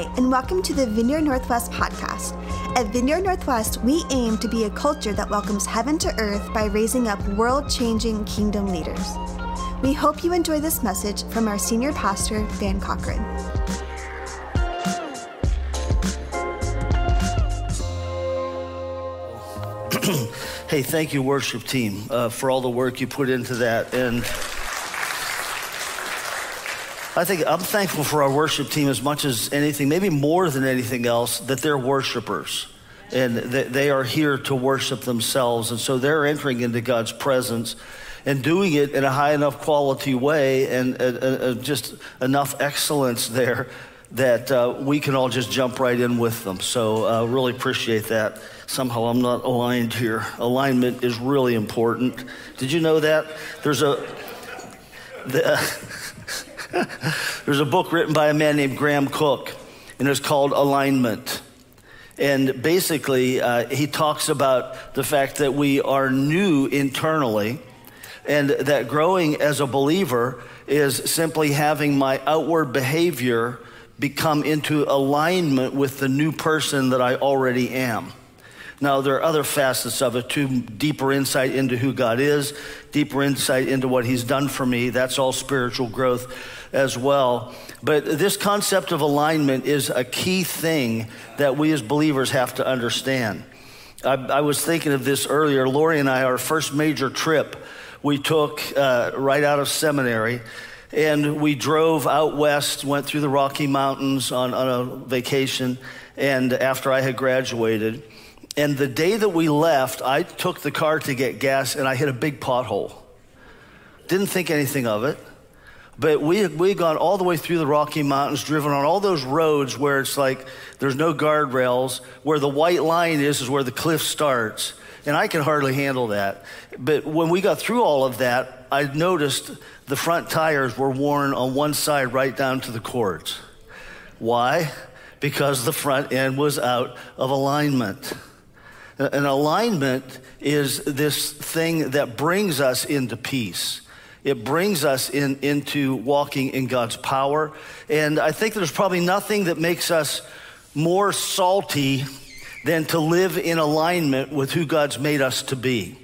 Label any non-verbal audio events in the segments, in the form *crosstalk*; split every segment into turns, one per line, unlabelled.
Hi, and welcome to the Vineyard Northwest podcast. At Vineyard Northwest, we aim to be a culture that welcomes heaven to earth by raising up world changing kingdom leaders. We hope you enjoy this message from our senior pastor, Dan Cochran. *clears throat*
hey, thank you, worship team, uh, for all the work you put into that. And I think I'm thankful for our worship team as much as anything, maybe more than anything else, that they're worshipers and that they are here to worship themselves. And so they're entering into God's presence and doing it in a high enough quality way and just enough excellence there that uh, we can all just jump right in with them. So uh, really appreciate that. Somehow I'm not aligned here. Alignment is really important. Did you know that? There's a. The, *laughs* *laughs* There's a book written by a man named Graham Cooke, and it's called Alignment. And basically, uh, he talks about the fact that we are new internally, and that growing as a believer is simply having my outward behavior become into alignment with the new person that I already am. Now, there are other facets of it too deeper insight into who God is, deeper insight into what He's done for me. That's all spiritual growth as well. But this concept of alignment is a key thing that we as believers have to understand. I, I was thinking of this earlier. Lori and I, our first major trip, we took uh, right out of seminary. And we drove out west, went through the Rocky Mountains on, on a vacation, and after I had graduated. And the day that we left, I took the car to get gas and I hit a big pothole. Didn't think anything of it. But we we had gone all the way through the Rocky Mountains, driven on all those roads where it's like there's no guardrails, where the white line is, is where the cliff starts. And I can hardly handle that. But when we got through all of that, I noticed the front tires were worn on one side right down to the cords. Why? Because the front end was out of alignment. An alignment is this thing that brings us into peace. It brings us in, into walking in God's power. And I think there's probably nothing that makes us more salty than to live in alignment with who God's made us to be.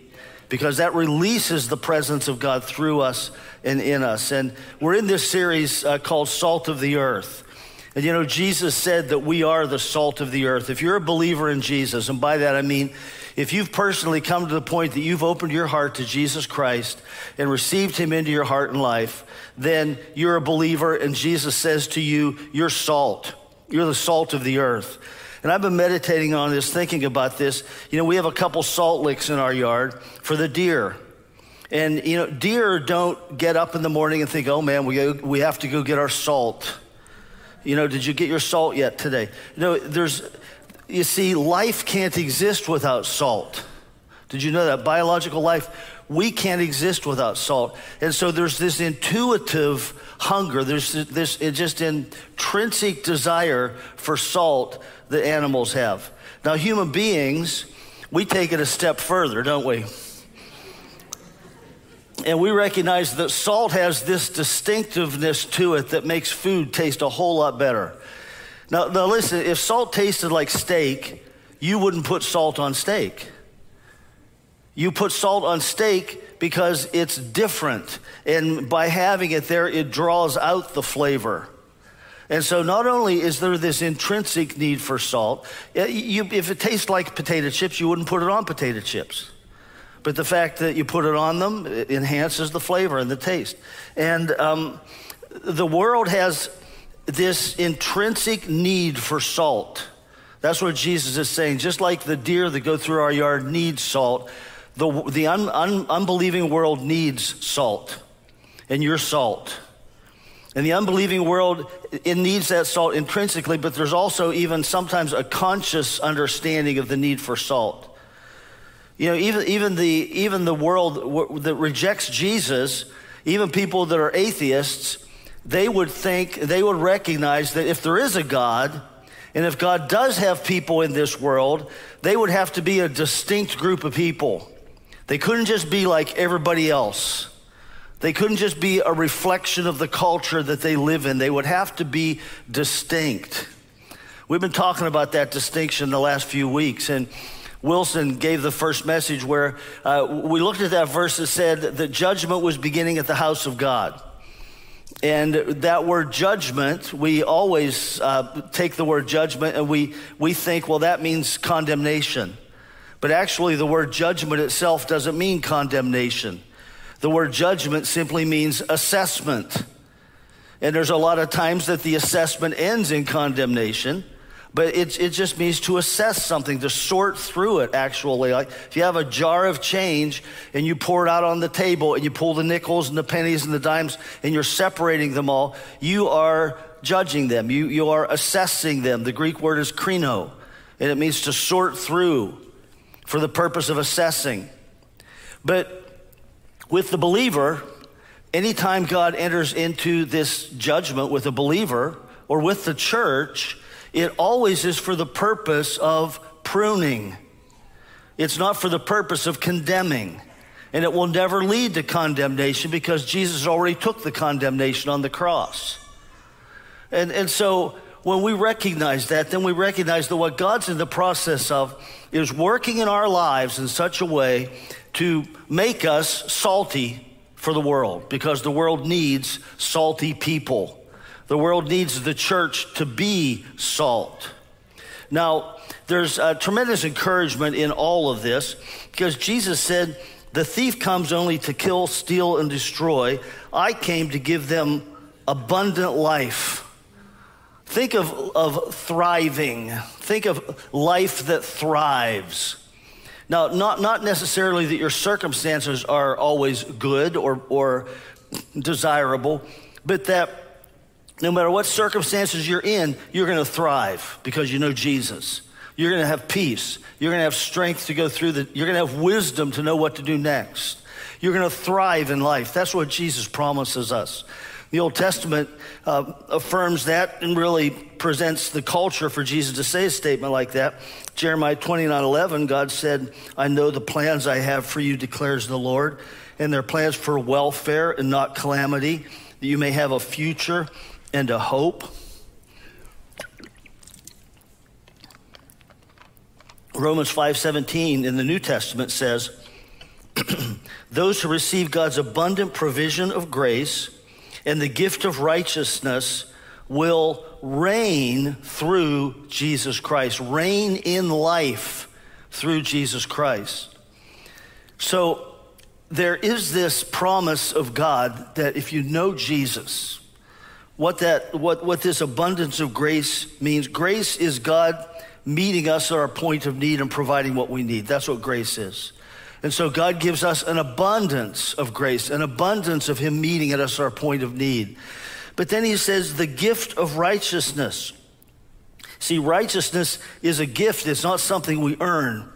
Because that releases the presence of God through us and in us. And we're in this series uh, called Salt of the Earth. And you know, Jesus said that we are the salt of the earth. If you're a believer in Jesus, and by that I mean if you've personally come to the point that you've opened your heart to Jesus Christ and received him into your heart and life, then you're a believer, and Jesus says to you, You're salt. You're the salt of the earth. And I've been meditating on this, thinking about this. You know, we have a couple salt licks in our yard for the deer. And, you know, deer don't get up in the morning and think, oh man, we, we have to go get our salt. You know, did you get your salt yet today? You know, there's, you see, life can't exist without salt. Did you know that? Biological life, we can't exist without salt. And so there's this intuitive hunger, there's this just intrinsic desire for salt that animals have. Now, human beings, we take it a step further, don't we? And we recognize that salt has this distinctiveness to it that makes food taste a whole lot better. Now, now listen, if salt tasted like steak, you wouldn't put salt on steak. You put salt on steak because it's different. And by having it there, it draws out the flavor. And so, not only is there this intrinsic need for salt, you, if it tastes like potato chips, you wouldn't put it on potato chips. But the fact that you put it on them it enhances the flavor and the taste. And um, the world has this intrinsic need for salt. That's what Jesus is saying. Just like the deer that go through our yard needs salt, the, the un, un, unbelieving world needs salt, and you're salt. And the unbelieving world, it needs that salt intrinsically, but there's also even sometimes a conscious understanding of the need for salt. You know, even, even, the, even the world that rejects Jesus, even people that are atheists, they would think, they would recognize that if there is a God, and if God does have people in this world, they would have to be a distinct group of people. They couldn't just be like everybody else. They couldn't just be a reflection of the culture that they live in. They would have to be distinct. We've been talking about that distinction the last few weeks, and Wilson gave the first message where uh, we looked at that verse that said that judgment was beginning at the house of God. And that word judgment, we always uh, take the word judgment and we, we think, well, that means condemnation. But actually, the word judgment itself doesn't mean condemnation. The word judgment simply means assessment. And there's a lot of times that the assessment ends in condemnation, but it, it just means to assess something, to sort through it, actually. Like if you have a jar of change and you pour it out on the table and you pull the nickels and the pennies and the dimes and you're separating them all, you are judging them, you, you are assessing them. The Greek word is krino, and it means to sort through for the purpose of assessing. But with the believer, anytime God enters into this judgment with a believer or with the church, it always is for the purpose of pruning. It's not for the purpose of condemning. And it will never lead to condemnation because Jesus already took the condemnation on the cross. And, and so when we recognize that, then we recognize that what God's in the process of is working in our lives in such a way to make us salty for the world because the world needs salty people. The world needs the church to be salt. Now, there's a tremendous encouragement in all of this because Jesus said, The thief comes only to kill, steal, and destroy. I came to give them abundant life. Think of, of thriving. Think of life that thrives. Now, not, not necessarily that your circumstances are always good or, or desirable, but that no matter what circumstances you're in, you're going to thrive because you know Jesus. You're going to have peace. You're going to have strength to go through the, you're going to have wisdom to know what to do next. You're going to thrive in life. That's what Jesus promises us. The Old Testament uh, affirms that and really presents the culture for Jesus to say a statement like that. Jeremiah 29 11, God said, I know the plans I have for you, declares the Lord, and they're plans for welfare and not calamity, that you may have a future and a hope. Romans 5:17 in the New Testament says, *clears throat* "Those who receive God's abundant provision of grace and the gift of righteousness will reign through Jesus Christ, reign in life through Jesus Christ. So there is this promise of God that if you know Jesus, what that what, what this abundance of grace means, grace is God meeting us at our point of need and providing what we need. That's what grace is. And so God gives us an abundance of grace, an abundance of Him meeting at us our point of need. But then He says, the gift of righteousness. See, righteousness is a gift, it's not something we earn.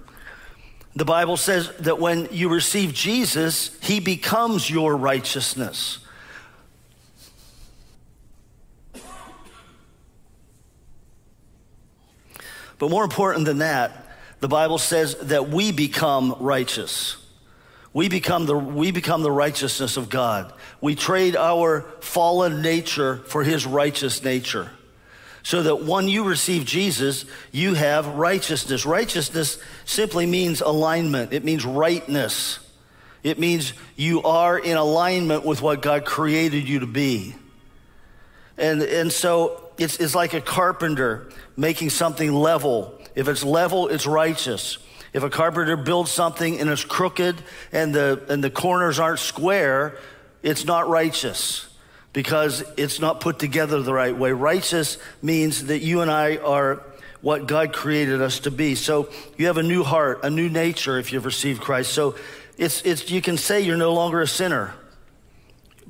The Bible says that when you receive Jesus, He becomes your righteousness. But more important than that, the Bible says that we become righteous. We become the, we become the righteousness of God. We trade our fallen nature for his righteous nature. So that when you receive Jesus, you have righteousness. Righteousness simply means alignment, it means rightness. It means you are in alignment with what God created you to be. And, and so it's, it's like a carpenter making something level if it's level, it's righteous. If a carpenter builds something and it's crooked and the, and the corners aren't square, it's not righteous because it's not put together the right way. Righteous means that you and I are what God created us to be. So you have a new heart, a new nature if you've received Christ. So it's, it's, you can say you're no longer a sinner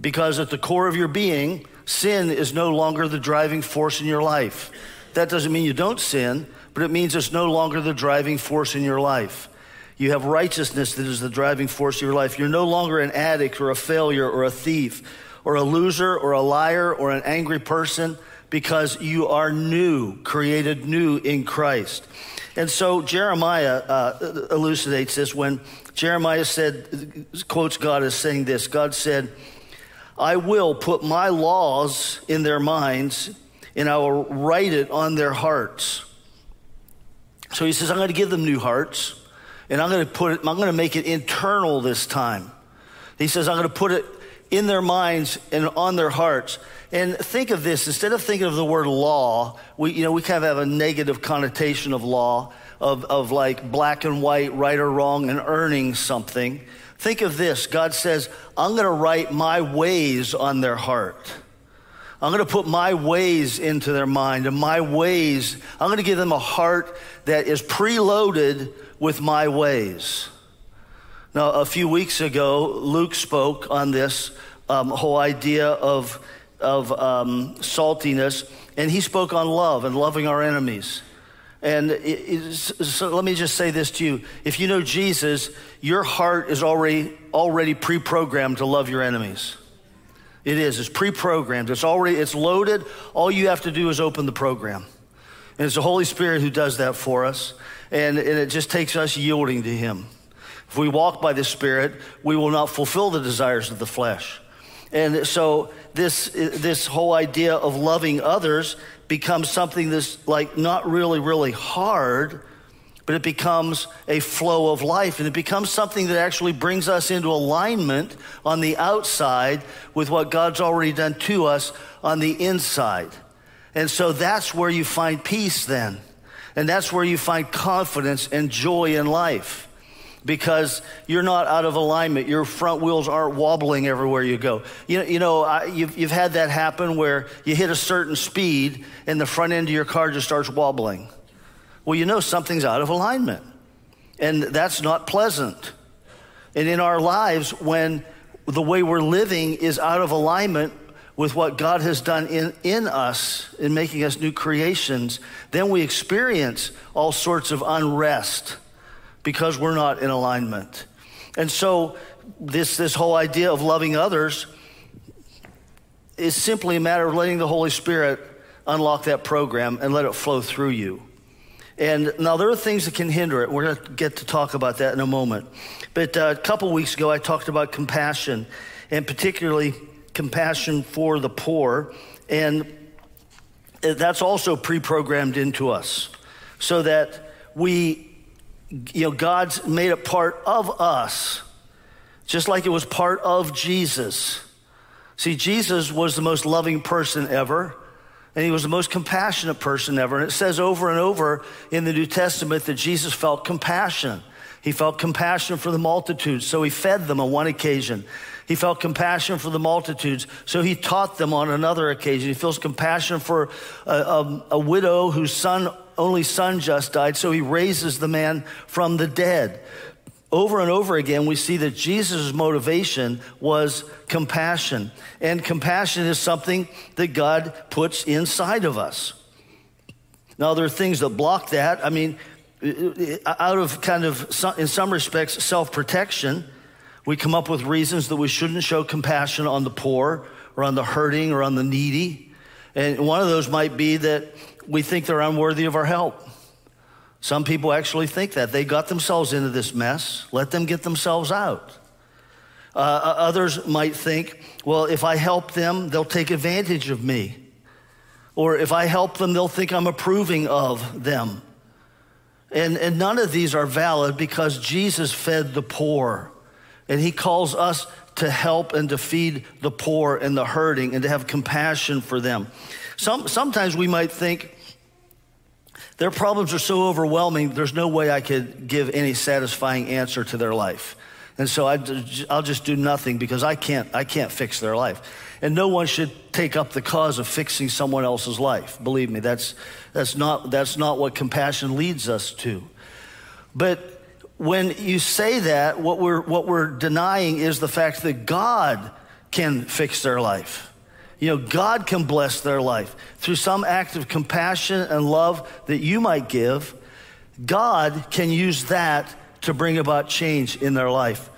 because at the core of your being, sin is no longer the driving force in your life. That doesn't mean you don't sin, but it means it's no longer the driving force in your life. You have righteousness that is the driving force of your life. You're no longer an addict or a failure or a thief or a loser or a liar or an angry person because you are new, created new in Christ. And so Jeremiah uh, elucidates this when Jeremiah said, quotes God as saying this God said, I will put my laws in their minds and I will write it on their hearts. So he says, I'm going to give them new hearts, and I'm going to put it, I'm going to make it internal this time. He says, I'm going to put it in their minds and on their hearts. And think of this instead of thinking of the word law, we, you know, we kind of have a negative connotation of law, of, of like black and white, right or wrong, and earning something. Think of this God says, I'm going to write my ways on their heart. I'm going to put my ways into their mind and my ways. I'm going to give them a heart that is preloaded with my ways. Now, a few weeks ago, Luke spoke on this um, whole idea of, of um, saltiness, and he spoke on love and loving our enemies. And so let me just say this to you. If you know Jesus, your heart is already, already pre programmed to love your enemies. It is. It's pre-programmed. It's already, it's loaded. All you have to do is open the program. And it's the Holy Spirit who does that for us. And, and it just takes us yielding to Him. If we walk by the Spirit, we will not fulfill the desires of the flesh. And so this, this whole idea of loving others becomes something that's like not really, really hard, but it becomes a flow of life. And it becomes something that actually brings us into alignment on the outside with what God's already done to us on the inside. And so that's where you find peace then. And that's where you find confidence and joy in life because you're not out of alignment. Your front wheels aren't wobbling everywhere you go. You know, you know I, you've, you've had that happen where you hit a certain speed and the front end of your car just starts wobbling. Well, you know something's out of alignment, and that's not pleasant. And in our lives, when the way we're living is out of alignment with what God has done in, in us in making us new creations, then we experience all sorts of unrest because we're not in alignment. And so, this, this whole idea of loving others is simply a matter of letting the Holy Spirit unlock that program and let it flow through you. And now there are things that can hinder it. We're going to get to talk about that in a moment. But uh, a couple weeks ago, I talked about compassion, and particularly compassion for the poor. And that's also pre programmed into us so that we you know, God's made it part of us, just like it was part of Jesus. See, Jesus was the most loving person ever, and he was the most compassionate person ever. And it says over and over in the New Testament that Jesus felt compassion. He felt compassion for the multitudes, so he fed them on one occasion. He felt compassion for the multitudes, so he taught them on another occasion. He feels compassion for a, a, a widow whose son only son just died, so he raises the man from the dead. Over and over again, we see that Jesus' motivation was compassion. And compassion is something that God puts inside of us. Now, there are things that block that. I mean, out of kind of, in some respects, self protection, we come up with reasons that we shouldn't show compassion on the poor or on the hurting or on the needy. And one of those might be that we think they're unworthy of our help. Some people actually think that. They got themselves into this mess, let them get themselves out. Uh, others might think, well, if I help them, they'll take advantage of me. Or if I help them, they'll think I'm approving of them. And, and none of these are valid because Jesus fed the poor. And he calls us to help and to feed the poor and the hurting and to have compassion for them. Some, sometimes we might think their problems are so overwhelming, there's no way I could give any satisfying answer to their life. And so I, will just do nothing because I can't, I can't fix their life. And no one should take up the cause of fixing someone else's life. Believe me, that's, that's, not, that's not what compassion leads us to. But when you say that, what we're, what we're denying is the fact that God can fix their life. You know, God can bless their life through some act of compassion and love that you might give. God can use that to bring about change in their life.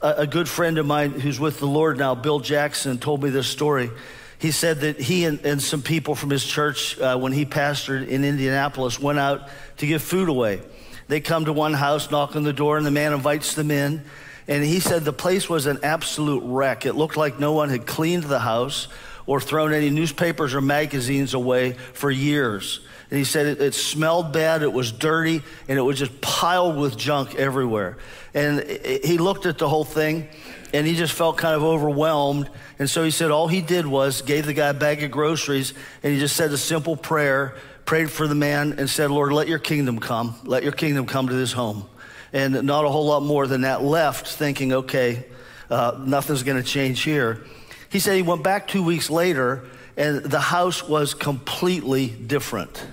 A, a good friend of mine who's with the Lord now, Bill Jackson, told me this story. He said that he and, and some people from his church, uh, when he pastored in Indianapolis, went out to give food away. They come to one house, knock on the door, and the man invites them in. And he said the place was an absolute wreck. It looked like no one had cleaned the house or thrown any newspapers or magazines away for years. And he said it, it, smelled bad, it was dirty, and it was just piled with junk everywhere. And he looked at the whole thing and he just felt kind of overwhelmed. And so he said all he did was gave the guy a bag of groceries and he just said a simple prayer, prayed for the man, and said, Lord, let your kingdom come. Let your kingdom come to this home. And not a whole lot more than that left, thinking, okay, uh, nothing's going to change here. He said he went back two weeks later and the house was completely different.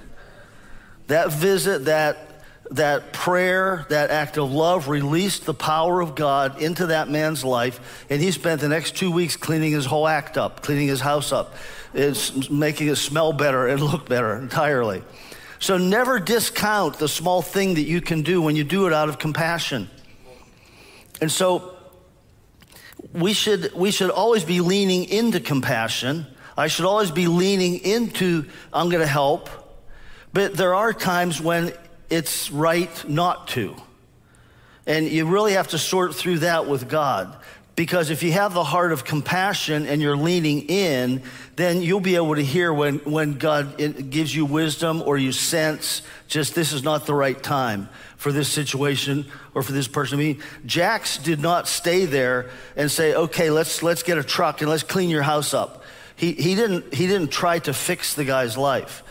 That visit, that that prayer, that act of love released the power of God into that man's life. And he spent the next two weeks cleaning his whole act up, cleaning his house up, it's making it smell better and look better entirely. So never discount the small thing that you can do when you do it out of compassion. And so we should, we should always be leaning into compassion. I should always be leaning into, I'm going to help. But there are times when it's right not to. And you really have to sort through that with God. Because if you have the heart of compassion and you're leaning in, then you'll be able to hear when, when God gives you wisdom or you sense just this is not the right time for this situation or for this person. I mean, Jax did not stay there and say, okay, let's, let's get a truck and let's clean your house up. He, he, didn't, he didn't try to fix the guy's life.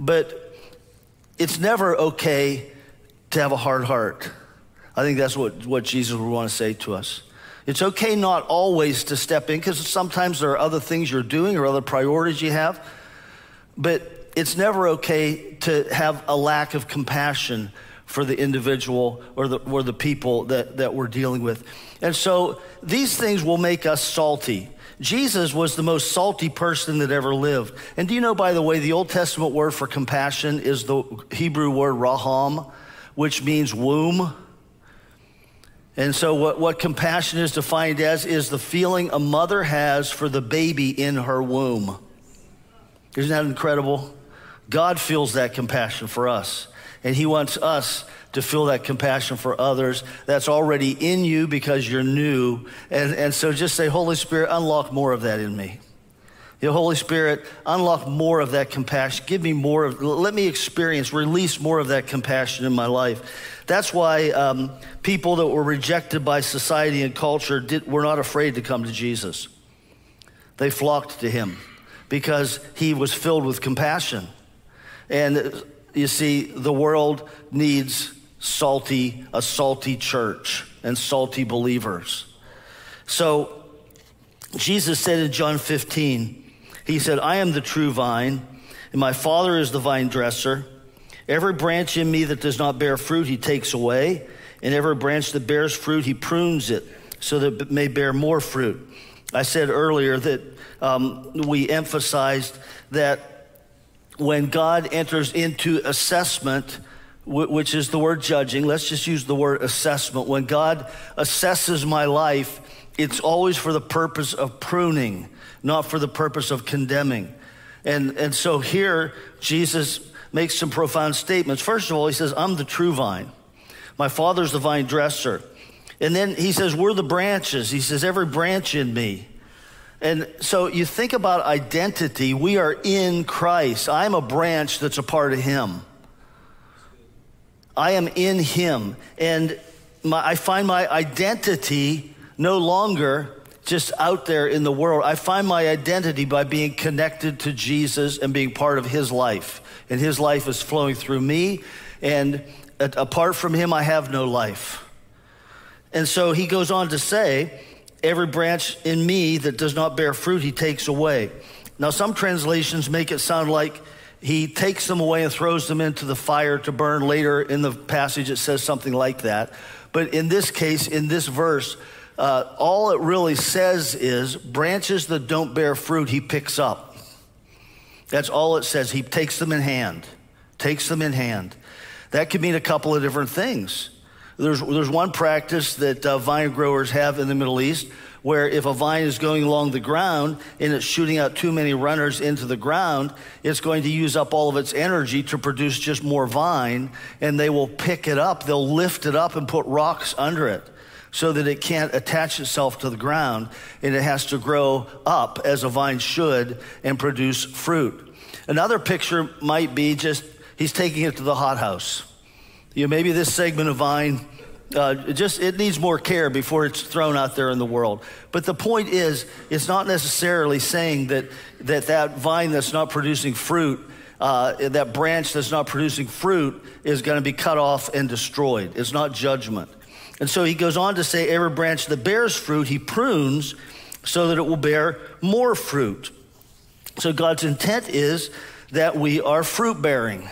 But it's never okay to have a hard heart. I think that's what, what Jesus would want to say to us. It's okay not always to step in because sometimes there are other things you're doing or other priorities you have, but it's never okay to have a lack of compassion for the individual or the, or the people that, that we're dealing with. And so these things will make us salty. Jesus was the most salty person that ever lived. And do you know, by the way, the Old Testament word for compassion is the Hebrew word raham, which means womb. And so, what, what compassion is defined as is the feeling a mother has for the baby in her womb. Isn't that incredible? God feels that compassion for us. And He wants us to feel that compassion for others that's already in you because you're new. And, and so just say, Holy Spirit, unlock more of that in me. The Holy Spirit, unlock more of that compassion. Give me more of, let me experience, release more of that compassion in my life. That's why um, people that were rejected by society and culture did, were not afraid to come to Jesus. They flocked to him because he was filled with compassion. And you see, the world needs salty, a salty church and salty believers. So Jesus said in John 15, He said, I am the true vine, and my Father is the vine dresser. Every branch in me that does not bear fruit, He takes away, and every branch that bears fruit, He prunes it so that it may bear more fruit. I said earlier that um, we emphasized that when God enters into assessment, which is the word judging. Let's just use the word assessment. When God assesses my life, it's always for the purpose of pruning, not for the purpose of condemning. And, and so here, Jesus makes some profound statements. First of all, he says, I'm the true vine. My father's the vine dresser. And then he says, We're the branches. He says, Every branch in me. And so you think about identity. We are in Christ. I'm a branch that's a part of him. I am in Him. And my, I find my identity no longer just out there in the world. I find my identity by being connected to Jesus and being part of His life. And His life is flowing through me. And apart from Him, I have no life. And so he goes on to say, Every branch in me that does not bear fruit, he takes away. Now, some translations make it sound like he takes them away and throws them into the fire to burn. Later in the passage, it says something like that. But in this case, in this verse, uh, all it really says is branches that don't bear fruit, he picks up. That's all it says. He takes them in hand, takes them in hand. That could mean a couple of different things. There's, there's one practice that uh, vine growers have in the Middle East where if a vine is going along the ground and it's shooting out too many runners into the ground, it's going to use up all of its energy to produce just more vine, and they will pick it up. They'll lift it up and put rocks under it so that it can't attach itself to the ground and it has to grow up as a vine should and produce fruit. Another picture might be just he's taking it to the hothouse. You know, maybe this segment of vine uh, just it needs more care before it's thrown out there in the world. But the point is, it's not necessarily saying that that, that vine that's not producing fruit, uh, that branch that's not producing fruit, is going to be cut off and destroyed. It's not judgment. And so he goes on to say, every branch that bears fruit, he prunes so that it will bear more fruit. So God's intent is that we are fruit bearing.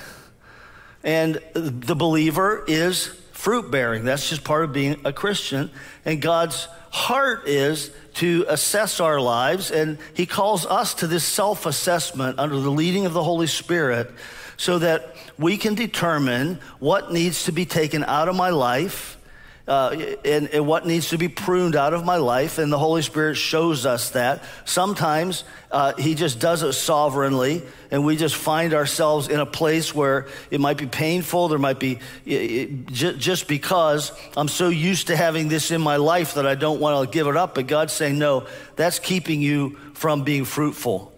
And the believer is fruit bearing. That's just part of being a Christian. And God's heart is to assess our lives, and He calls us to this self assessment under the leading of the Holy Spirit so that we can determine what needs to be taken out of my life uh, and, and, what needs to be pruned out of my life. And the Holy Spirit shows us that. Sometimes uh, He just does it sovereignly, and we just find ourselves in a place where it might be painful. There might be it, just because I'm so used to having this in my life that I don't want to give it up. But God's saying, no, that's keeping you from being fruitful.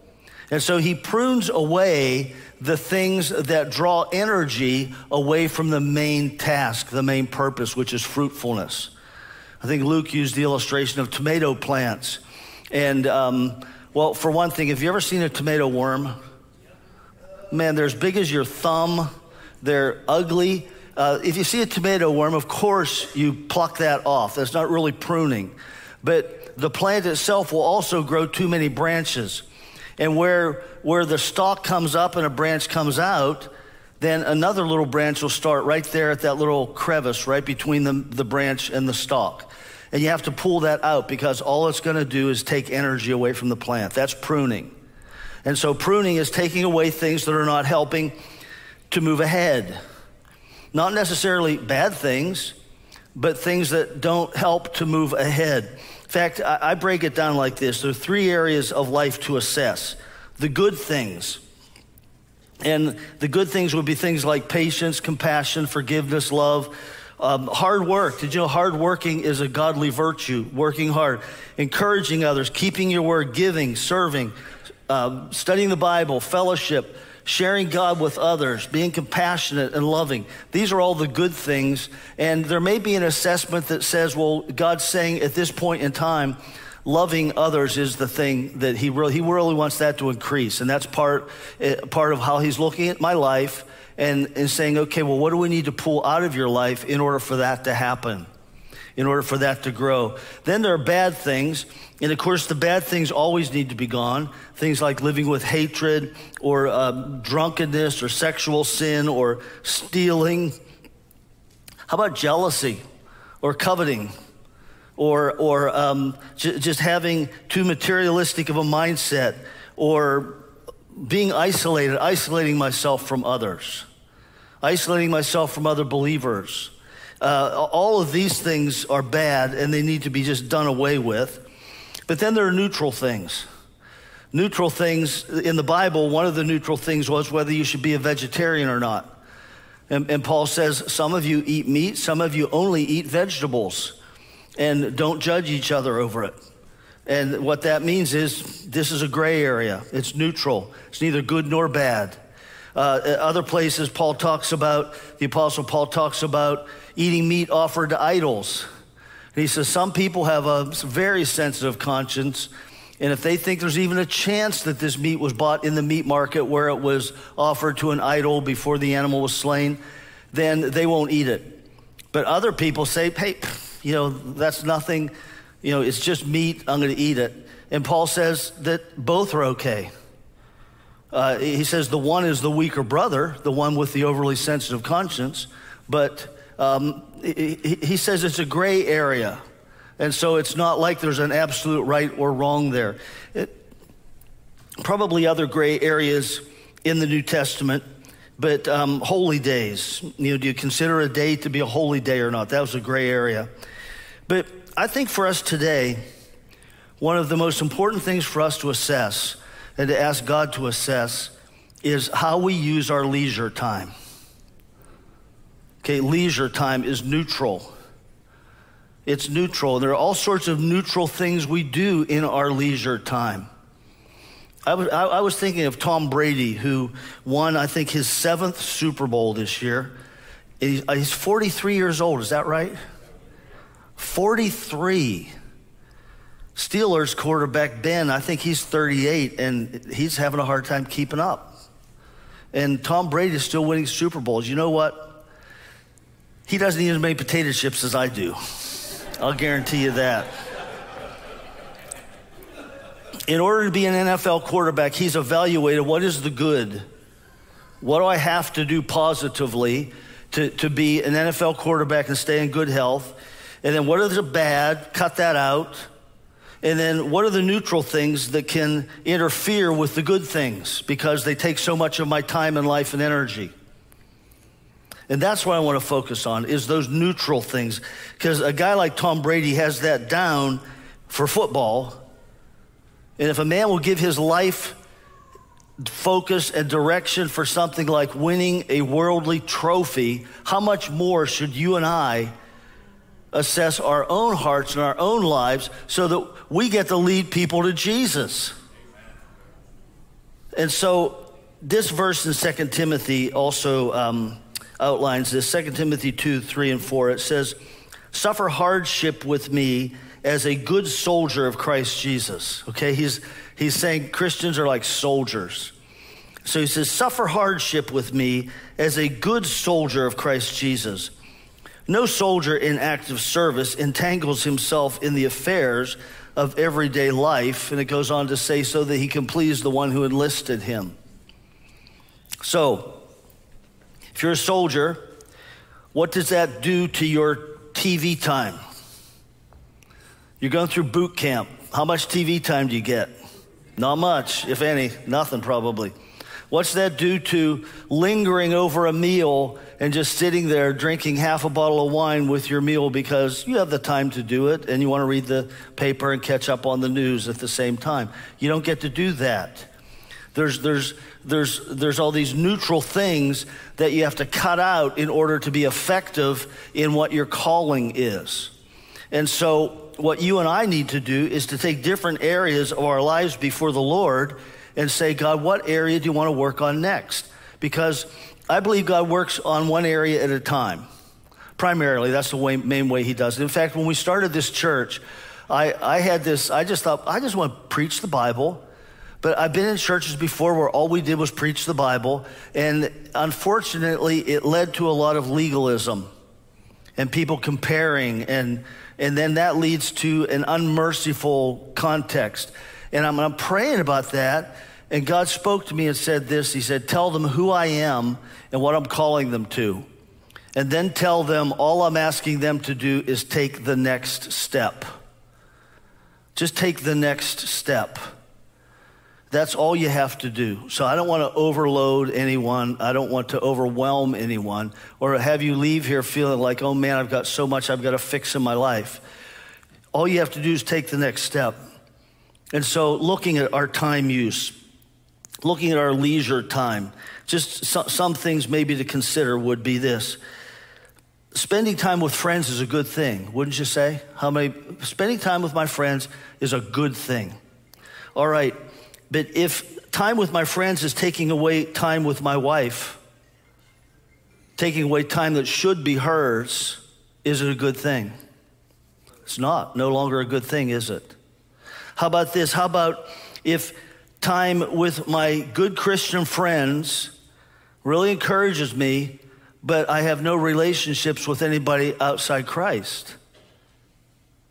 And so He prunes away the things that draw energy away from the main task, the main purpose, which is fruitfulness. I think Luke used the illustration of tomato plants. And, um, well, for one thing, have you ever seen a tomato worm? Man, they're as big as your thumb, they're ugly. Uh, if you see a tomato worm, of course you pluck that off. That's not really pruning. But the plant itself will also grow too many branches. And where, where the stalk comes up and a branch comes out, then another little branch will start right there at that little crevice right between the, the branch and the stalk. And you have to pull that out because all it's going to do is take energy away from the plant. That's pruning. And so pruning is taking away things that are not helping to move ahead. Not necessarily bad things, but things that don't help to move ahead. In fact, I, break it down like this. There are three areas of life to assess. The good things. And the good things would be things like patience, compassion, forgiveness, love, um, hard work. Did you know hard working is a godly virtue? Working hard, encouraging others, keeping your word, giving, serving, uh, studying the Bible, fellowship, sharing God with others, being compassionate and loving. These are all the good things. And there may be an assessment that says, well, God's saying at this point in time, loving others is the thing that he really, he really wants that to increase. And that's part, eh, part of how he's looking at my life and, and saying, okay, well, what do we need to pull out of your life in order for that to happen? In order for that to grow. Then there are bad things. And of course, the bad things always need to be gone. Things like living with hatred or uh, drunkenness or sexual sin or stealing. How about jealousy or coveting? Or, or um, j- just having too materialistic of a mindset or being isolated, isolating myself from others, isolating myself from other believers uh, all of these things are bad and they need to be just done away with. But then there are neutral things. Neutral things in the Bible, one of the neutral things was whether you should be a vegetarian or not. And, and Paul says some of you eat meat, some of you only eat vegetables, and don't judge each other over it. And what that means is this is a gray area. It's neutral. It's neither good nor bad. Uh, other places, Paul talks about, the Apostle Paul talks about eating meat offered to idols. And he says some people have a very sensitive conscience, and if they think there's even a chance that this meat was bought in the meat market where it was offered to an idol before the animal was slain, then they won't eat it. But other people say, hey, you know, that's nothing, you know, it's just meat, I'm going to eat it. And Paul says that both are okay. Uh, he says the one is the weaker brother, the one with the overly sensitive conscience, but um, he, he says it's a gray area. And so it's not like there's an absolute right or wrong there. It, probably other gray areas in the New Testament, but um, holy days. You know, do you consider a day to be a holy day or not? That was a gray area. But I think for us today, one of the most important things for us to assess and to ask God to assess is how we use our leisure time. Okay, leisure time is neutral. It's neutral. There are all sorts of neutral things we do in our leisure time. I was, I, was thinking of Tom Brady, who won, I think, his seventh Super Bowl this year. He's, uh, he's 43 years old, is that right? 43. Steelers quarterback Ben, I think he's 38, and he's having a hard time keeping up. And Tom Brady is still winning Super Bowls. You know what? He doesn't eat as many potato chips as I do. I'll guarantee you that. In order to be an NFL quarterback, he's evaluated what is the good? What do I have to do positively to, to be an NFL quarterback and stay in good health? And then what are the bad? Cut that out. And then what are the neutral things that can interfere with the good things because they take so much of my time and life and energy? And that's what I want to focus on is those neutral things. Because a guy like Tom Brady has that down for football. And if a man will give his life focus and direction for something like winning a worldly trophy, how much more should you and I assess our own hearts and our own lives so that we get to lead people to Jesus? And so this verse in 2 Timothy also um, outlines this 2 Timothy 2 3 and 4. It says, Suffer hardship with me as a good soldier of Christ Jesus. Okay, he's, he's saying Christians are like soldiers. So he says, Suffer hardship with me as a good soldier of Christ Jesus. No soldier in active service entangles himself in the affairs of everyday life. And it goes on to say, so that he can please the one who enlisted him. So, if you're a soldier, what does that do to your TV time? You're going through boot camp. How much TV time do you get? Not much, if any, nothing probably. What's that do to lingering over a meal and just sitting there drinking half a bottle of wine with your meal because you have the time to do it and you want to read the paper and catch up on the news at the same time? You don't get to do that. There's, there's, there's, there's all these neutral things that you have to cut out in order to be effective in what your calling is. And so, what you and I need to do is to take different areas of our lives before the Lord and say, God, what area do you want to work on next? Because I believe God works on one area at a time. Primarily, that's the way, main way He does it. In fact, when we started this church, I, I had this, I just thought, I just want to preach the Bible but I've been in churches before where all we did was preach the Bible, and unfortunately, it led to a lot of legalism and people comparing, and, and then that leads to an unmerciful context. And I'm, I'm praying about that, and God spoke to me and said this He said, Tell them who I am and what I'm calling them to. And then tell them all I'm asking them to do is take the next step. Just take the next step. That's all you have to do. So I don't want to overload anyone. I don't want to overwhelm anyone or have you leave here feeling like, oh man, I've got so much I've got to fix in my life. All you have to do is take the next step. And so looking at our time use, looking at our leisure time, just some things maybe to consider would be this. Spending time with friends is a good thing, wouldn't you say? How many spending time with my friends is a good thing. All right, but if time with my friends is taking away time with my wife, taking away time that should be hers, is it a good thing? It's not. No longer a good thing, is it? How about this? How about if time with my good Christian friends really encourages me, but I have no relationships with anybody outside Christ?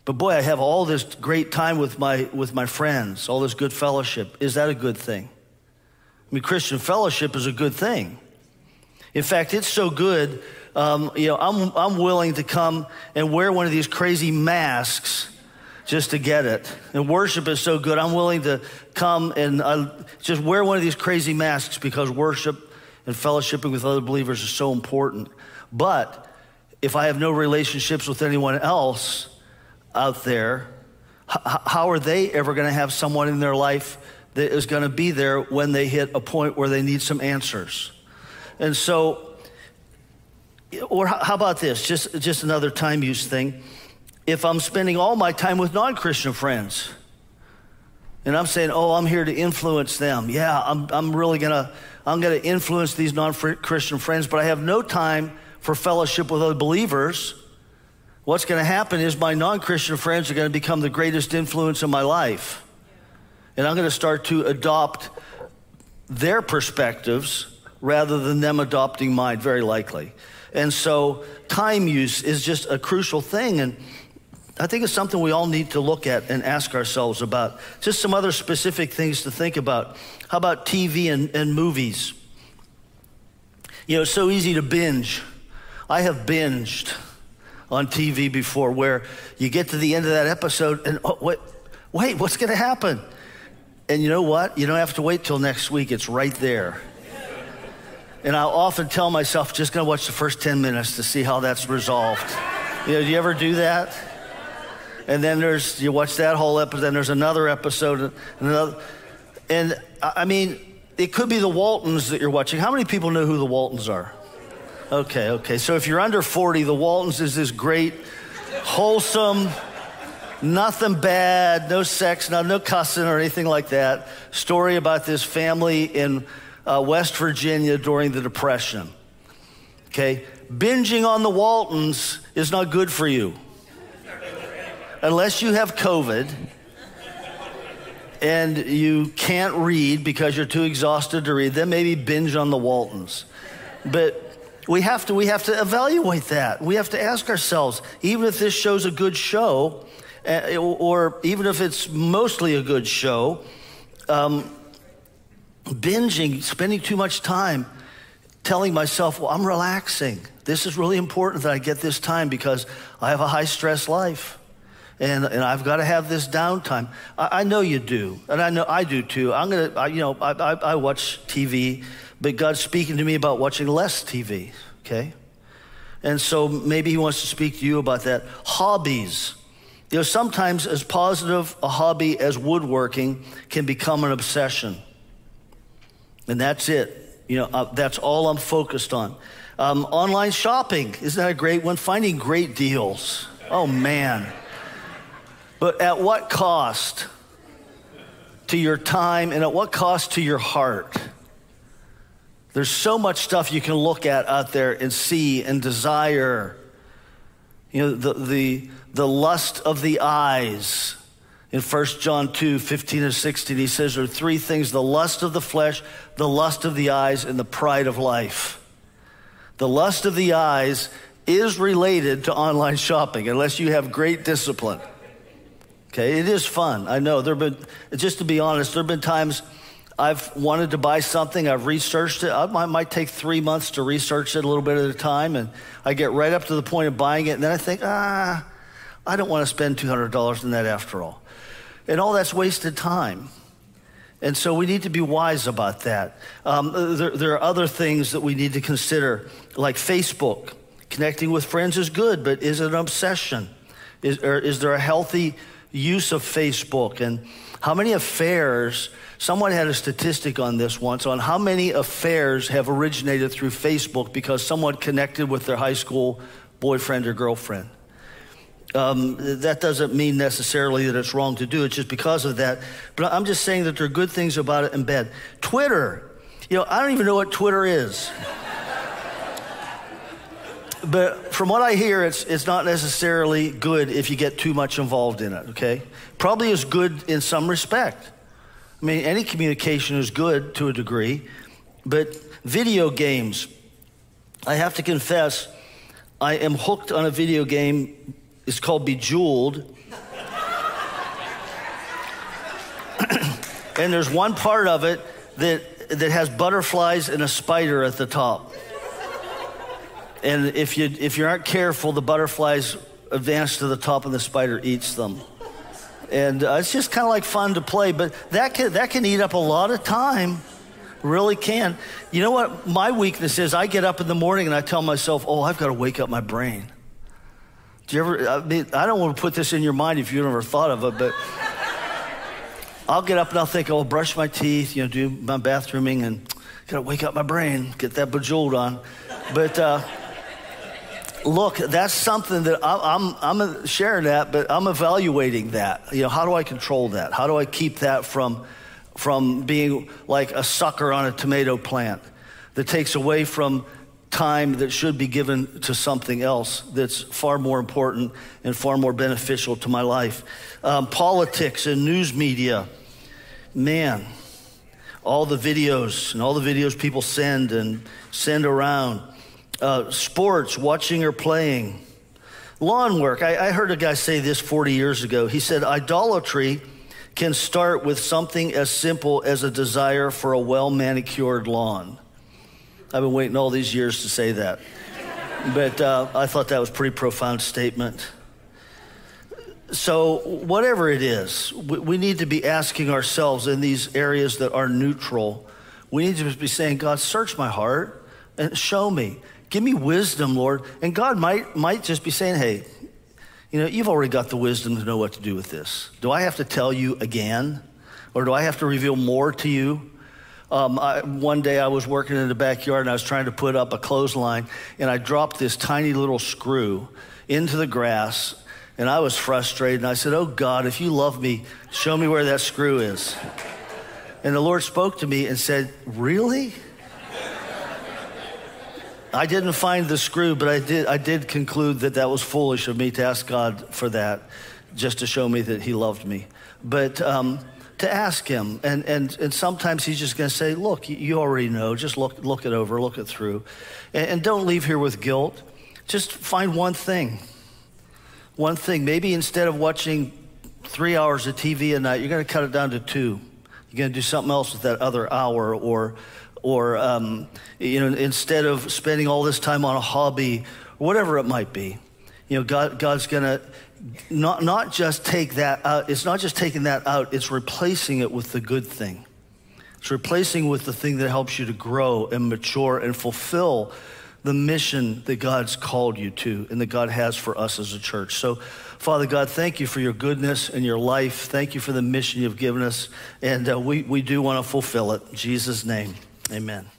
But boy, I have all this great time with my, with my friends, all this good fellowship. Is that a good thing? I mean, Christian fellowship is a good thing. In fact, it's so good, um, you know, I'm, I'm willing to come and wear one of these crazy masks just to get it. And worship is so good, I'm willing to come and uh, just wear one of these crazy masks because worship and fellowshipping with other believers is so important. But if I have no relationships with anyone else, out there, how are they ever going to have someone in their life that is going to be there when they hit a point where they need some answers? And so, or how about this? Just, just another time use thing. if I'm spending all my time with non Christian friends. And I'm saying, oh, I'm here to influence them. Yeah, I'm, I'm really going to, I'm going to influence these non Christian friends, but I have no time for fellowship with other believers. What's going to happen is my non Christian friends are going to become the greatest influence in my life. And I'm going to start to adopt their perspectives rather than them adopting mine, very likely. And so time use is just a crucial thing. And I think it's something we all need to look at and ask ourselves about. Just some other specific things to think about. How about TV and, and movies? You know, it's so easy to binge. I have binged on TV before where you get to the end of that episode and oh, wait, wait, what's going to happen? And you know what? You don't have to wait till next week, it's right there. And I'll often tell myself, just going to watch the first 10 minutes to see how that's resolved. You know, do you ever do that? and then there's you watch that whole episode then there's another episode and another and i mean it could be the waltons that you're watching how many people know who the waltons are okay okay. So if you're under 40 the waltons is this great wholesome nothing bad no sex no, no cussing or anything like that story about this family in uh, west virginia during the depression. Okay? Binging on the waltons is not good for you. Unless you have COVID and you can't read because you're too exhausted to read, then maybe binge on the Waltons. But we have to we have to evaluate that. We have to ask ourselves, even if this show's a good show, uh, or even if it's mostly a good show, um, binging, spending too much time, telling myself, well, I'm relaxing. This is really important that I get this time because I have a high stress life and, and I've got to have this downtime. I, I, know you do, and I know I do too. I'm gonna, I, you know, I, I, I watch TV, but God's speaking to me about watching less TV. Okay, and so maybe He wants to speak to you about that. Hobbies. You know, sometimes as positive a hobby as woodworking can become an obsession, and that's it. You know, uh, that's all I'm focused on. Um, online shopping isn't that a great one? Finding great deals. Oh man. But at what cost to your time and at what cost to your heart? There's so much stuff you can look at out there and see and desire. You know, the, the, the lust of the eyes. In 1 John 2 15 and 16, he says there are three things the lust of the flesh, the lust of the eyes, and the pride of life. The lust of the eyes is related to online shopping unless you have great discipline. Okay, it is fun. I know. There have been, just to be honest, there have been times I've wanted to buy something, I've researched it. I might, might, take three months to research it a little bit at a time, and I get right up to the point of buying it, and then I think, ah, I don't want to spend $200 on that after all. And all that's wasted time. And so we need to be wise about that. Um, there, there are other things that we need to consider, like Facebook. Connecting with friends is good, but is it an obsession? Is, or is there a healthy use of Facebook and how many affairs, someone had a statistic on this once, on how many affairs have originated through Facebook because someone connected with their high school boyfriend or girlfriend. Um, that doesn't mean necessarily that it's wrong to do it just because of that. But I'm just saying that there are good things about it in bed. Twitter, you know, I don't even know what Twitter is but from what I hear, it's, it's not necessarily good if you get too much involved in it, okay? Probably is good in some respect. I mean, any communication is good to a degree, but video games, I have to confess, I am hooked on a video game. It's called Bejeweled. *coughs* and there's one part of it that, that has butterflies and a spider at the top. And if you, if you aren't careful, the butterflies advance to the top and the spider eats them. And uh, it's just kind of like fun to play, but that can, that can eat up a lot of time. Really can. You know what? My weakness is I get up in the morning and I tell myself, oh, I've got to wake up my brain. Do you ever, I, mean, I don't want to put this in your mind if you've never thought of it, but *laughs* I'll get up and I'll think, oh, I'll brush my teeth, you know, do my bathrooming and got to wake up my brain, get that bejeweled on. But, uh, look, that's something that I'm, I'm, sharing that, but I'm evaluating that. You know, how do I control that? How do I keep that from, from being like a sucker on a tomato plant that takes away from time that should be given to something else that's far more important and far more beneficial to my life? Um, politics and news media, man, all the videos and all the videos people send and send around uh, sports, watching or playing, lawn work. I, I heard a guy say this 40 years ago. He said, idolatry can start with something as simple as a desire for a well manicured lawn. I've been waiting all these years to say that. but uh, I thought that was a pretty profound statement. So, whatever it is, we, we need to be asking ourselves in these areas that are neutral, we need to be saying, God, search my heart and show me. Give me wisdom, Lord. And God might, might just be saying, hey, you know, you've already got the wisdom to know what to do with this. Do I have to tell you again? Or do I have to reveal more to you? Um, I, one day I was working in the backyard and I was trying to put up a clothesline and I dropped this tiny little screw into the grass and I was frustrated and I said, Oh God, if you love me, show me where that screw is. And the Lord spoke to me and said, Really? I didn't find the screw, but I did, I did conclude that that was foolish of me to ask God for that, just to show me that He loved me. But um, to ask Him, and, and, and sometimes He's just going to say, Look, you already know, just look, look it over, look it through. And, and don't leave here with guilt. Just find one thing. One thing. Maybe instead of watching three hours of TV a night, you're going to cut it down to two. You're going to do something else with that other hour or or um, you know, instead of spending all this time on a hobby, whatever it might be, you know, God, God's going to not, not just take that out. It's not just taking that out, it's replacing it with the good thing. It's replacing with the thing that helps you to grow and mature and fulfill the mission that God's called you to and that God has for us as a church. So, Father God, thank you for your goodness and your life. Thank you for the mission you've given us. And uh, we, we do want to fulfill it. In Jesus' name. Amen.